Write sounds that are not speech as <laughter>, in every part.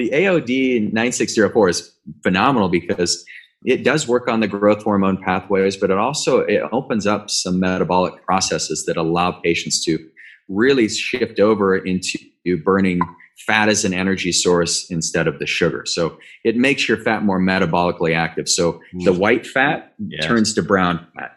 The AOD 9604 is phenomenal because it does work on the growth hormone pathways, but it also it opens up some metabolic processes that allow patients to really shift over into burning fat as an energy source instead of the sugar. So it makes your fat more metabolically active. So the mm. white fat yes. turns to brown fat.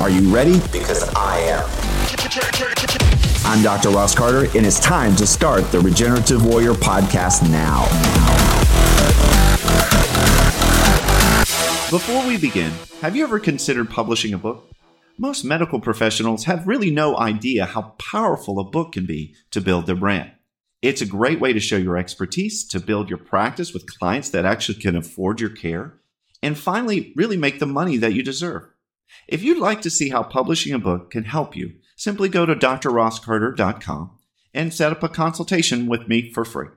Are you ready? Because I am. I'm Dr. Ross Carter, and it's time to start the Regenerative Warrior podcast now. Before we begin, have you ever considered publishing a book? Most medical professionals have really no idea how powerful a book can be to build their brand. It's a great way to show your expertise, to build your practice with clients that actually can afford your care, and finally, really make the money that you deserve. If you'd like to see how publishing a book can help you, simply go to drrosscarter.com and set up a consultation with me for free.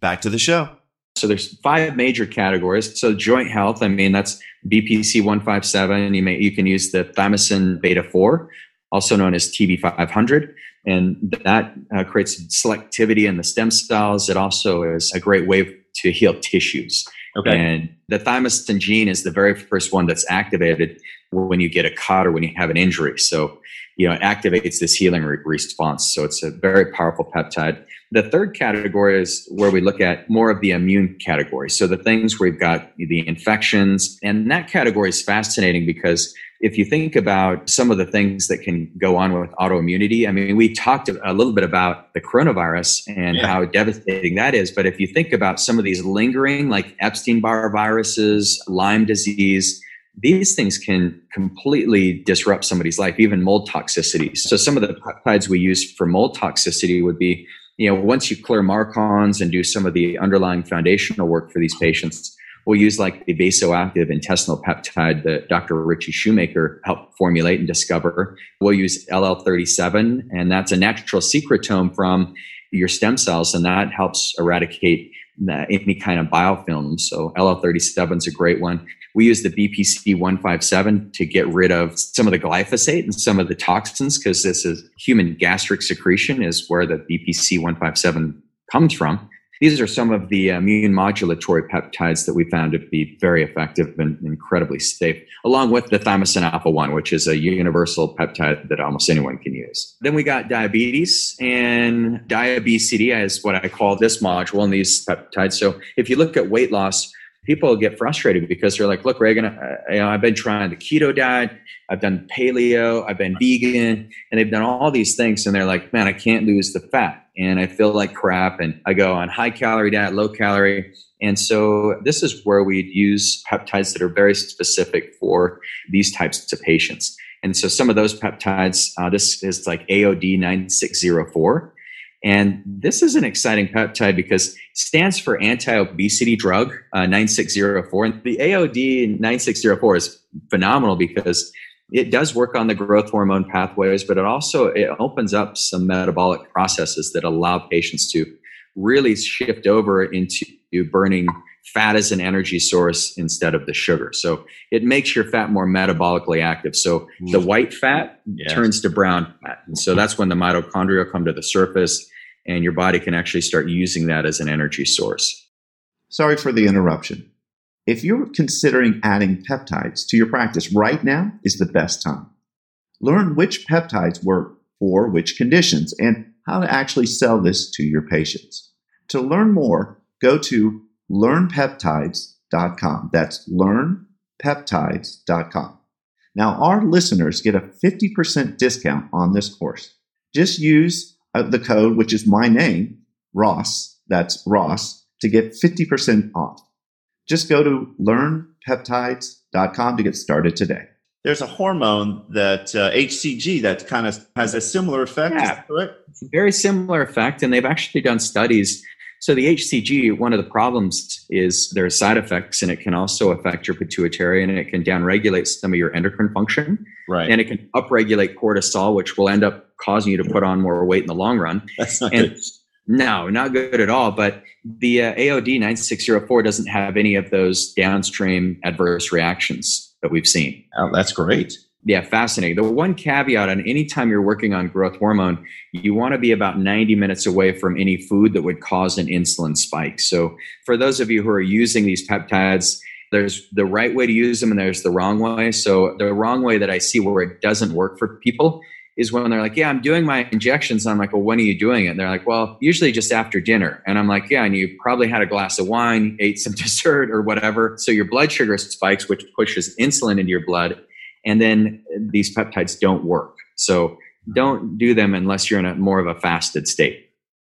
Back to the show. So there's five major categories. So joint health, I mean that's BPC 157. You may you can use the thymosin beta 4, also known as TB500, and that uh, creates selectivity in the stem cells. It also is a great way to heal tissues. Okay. And the thymosin gene is the very first one that's activated when you get a cut or when you have an injury. So you know, it activates this healing re- response. So it's a very powerful peptide. The third category is where we look at more of the immune category. So the things where we've got the infections, and that category is fascinating because if you think about some of the things that can go on with autoimmunity, I mean, we talked a little bit about the coronavirus and yeah. how devastating that is. But if you think about some of these lingering, like Epstein Barr viruses, Lyme disease, these things can completely disrupt somebody's life, even mold toxicity. So some of the peptides we use for mold toxicity would be, you know, once you clear MARCoNS and do some of the underlying foundational work for these patients, we'll use like the vasoactive intestinal peptide that Dr. Ritchie Shoemaker helped formulate and discover. We'll use LL37, and that's a natural secretome from your stem cells, and that helps eradicate uh, any kind of biofilm. So LL37 is a great one. We use the BPC 157 to get rid of some of the glyphosate and some of the toxins because this is human gastric secretion is where the BPC 157 comes from. These are some of the immune modulatory peptides that we found to be very effective and incredibly safe, along with the thymosin alpha 1, which is a universal peptide that almost anyone can use. Then we got diabetes, and diabetes is what I call this module in these peptides. So if you look at weight loss, people get frustrated because they're like, look, Reagan, I, you know, I've been trying the keto diet, I've done paleo, I've been vegan, and they've done all these things. And they're like, man, I can't lose the fat and I feel like crap. And I go on high calorie diet, low calorie. And so this is where we use peptides that are very specific for these types of patients. And so some of those peptides, uh, this is like AOD 9604. And this is an exciting peptide because stands for anti-obesity drug uh, 9604. And the AOD 9604 is phenomenal because it does work on the growth hormone pathways, but it also it opens up some metabolic processes that allow patients to really shift over into burning fat as an energy source instead of the sugar. So it makes your fat more metabolically active. So the mm. white fat yes. turns to brown fat. And so that's when the mitochondria come to the surface and your body can actually start using that as an energy source. Sorry for the interruption. If you're considering adding peptides to your practice right now is the best time. Learn which peptides work for which conditions and how to actually sell this to your patients. To learn more, go to learnpeptides.com. That's learnpeptides.com. Now, our listeners get a 50% discount on this course. Just use uh, the code, which is my name, Ross, that's Ross, to get 50% off. Just go to learnpeptides.com to get started today. There's a hormone that uh, HCG that kind of has a similar effect. Yeah. It's a very similar effect, and they've actually done studies. So the HCG, one of the problems is there are side effects, and it can also affect your pituitary, and it can downregulate some of your endocrine function, Right. and it can upregulate cortisol, which will end up causing you to put on more weight in the long run. That's not and- good. No, not good at all. But the uh, AOD 9604 doesn't have any of those downstream adverse reactions that we've seen. Oh, that's great. Yeah, fascinating. The one caveat on any time you're working on growth hormone, you want to be about 90 minutes away from any food that would cause an insulin spike. So, for those of you who are using these peptides, there's the right way to use them and there's the wrong way. So, the wrong way that I see where it doesn't work for people is when they're like, Yeah, I'm doing my injections. I'm like, Well, when are you doing it? And they're like, Well, usually just after dinner. And I'm like, Yeah, and you probably had a glass of wine, ate some <laughs> dessert or whatever. So, your blood sugar spikes, which pushes insulin into your blood and then these peptides don't work. So don't do them unless you're in a more of a fasted state.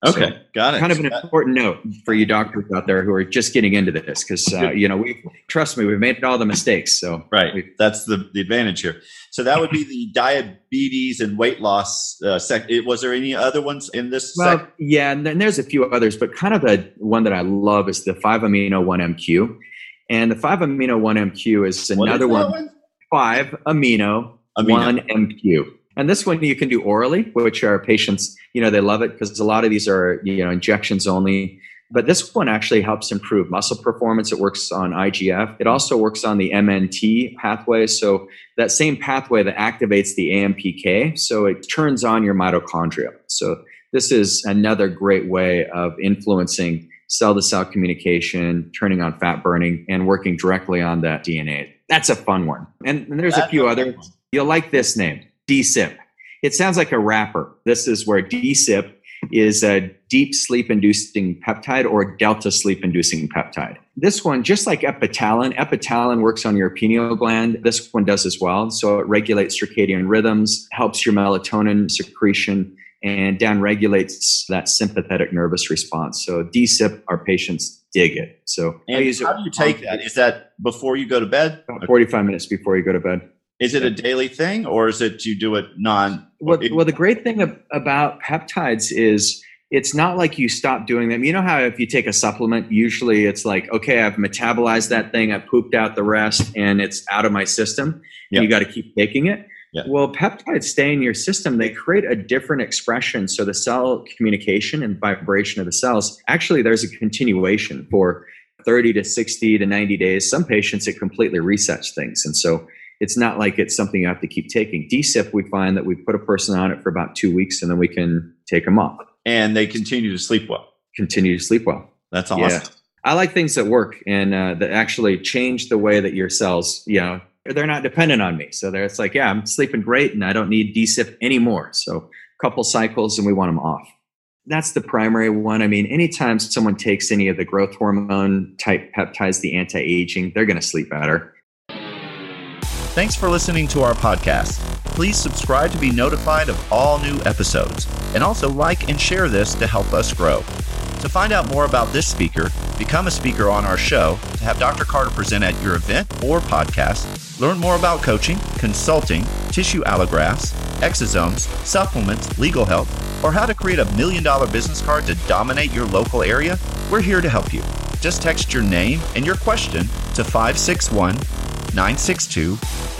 Okay, So, got it. kind of an important note for you doctors out there who are just getting into this, because uh, you know we trust me, we've made all the mistakes. So right. That's the, the advantage here. So that would be the <laughs> diabetes and weight loss uh, sec. Was there any other ones in this? well, sec- yeah, and then there's a few others, but kind of the one that I love is the five amino one MQ, and the five amino one MQ is another that one five amino, Amino. one MQ. And this one you can do orally, which our patients, you know, they love it because a lot of these are, you know, injections only. But this one actually helps improve muscle performance. It works on IGF. It also works on the MNT pathway. So that same pathway that activates the AMPK. So it turns on your mitochondria. So this is another great way of influencing cell to cell communication, turning on fat burning, and working directly on that DNA. That's a fun one. And, and there's a That's few a fun others. one. You'll like this name, DSIP. It sounds like a rapper. This is where DSIP is a deep sleep inducing peptide or delta sleep inducing peptide. This one, just like epitalin, epitalin works on your pineal gland. This one does as well. So it regulates circadian rhythms, helps your melatonin secretion, and downregulates that sympathetic nervous response. So DSIP, our patients dig it. So I And how do you take that? Is that before you go to bed? about 45 minutes before you go to bed. Is it a daily thing, or is it you do it non? Well, well, the great thing about peptides is it's not like you stop doing them. You know how if you take a supplement, usually it's like, okay, I've metabolized that thing, I've pooped out the rest, and it's out of my system. Yeah. And you got to keep taking it. Yeah. Well, peptides stay in your system. They create a different expression. So the cell communication and vibration of the cells, actually, there's a continuation for 30 to 60 to 90 days. Some patients, it completely resets things. And so it's not like it's something you have to keep taking. DSIP, we find that we put a person on it for about two weeks and then we can take them off, and they continue to sleep well. continue to sleep well. That's awesome. Yeah. I like things that work and uh, that actually change the way that your cells, you know, they're not dependent on me. So they're, it's like, yeah, I'm sleeping great and I don't need DSIP anymore. So a couple cycles and we want them off. That's the primary one. I mean, anytime someone takes any of the growth hormone type peptides, the anti aging, they're going to sleep better. Thanks for listening to our podcast. Please subscribe to be notified of all new episodes, and also like and share this to help us grow. To find out more about this speaker, become a speaker on our show, to have Dr. Carter present at your event or podcast, learn more about coaching, consulting, tissue allografts, exosomes, supplements, legal help, or how to create a million dollar business card to dominate your local area, we're here to help you. Just text your name and your question to 561 962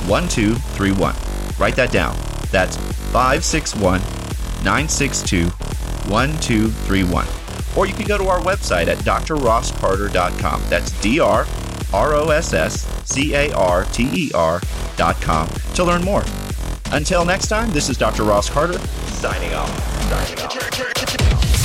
1231. Write that down. That's 561 962 1231. Or you can go to our website at drrosscarter.com. That's D R R O S S C A R T E com to learn more. Until next time, this is Dr. Ross Carter signing off. Signing off.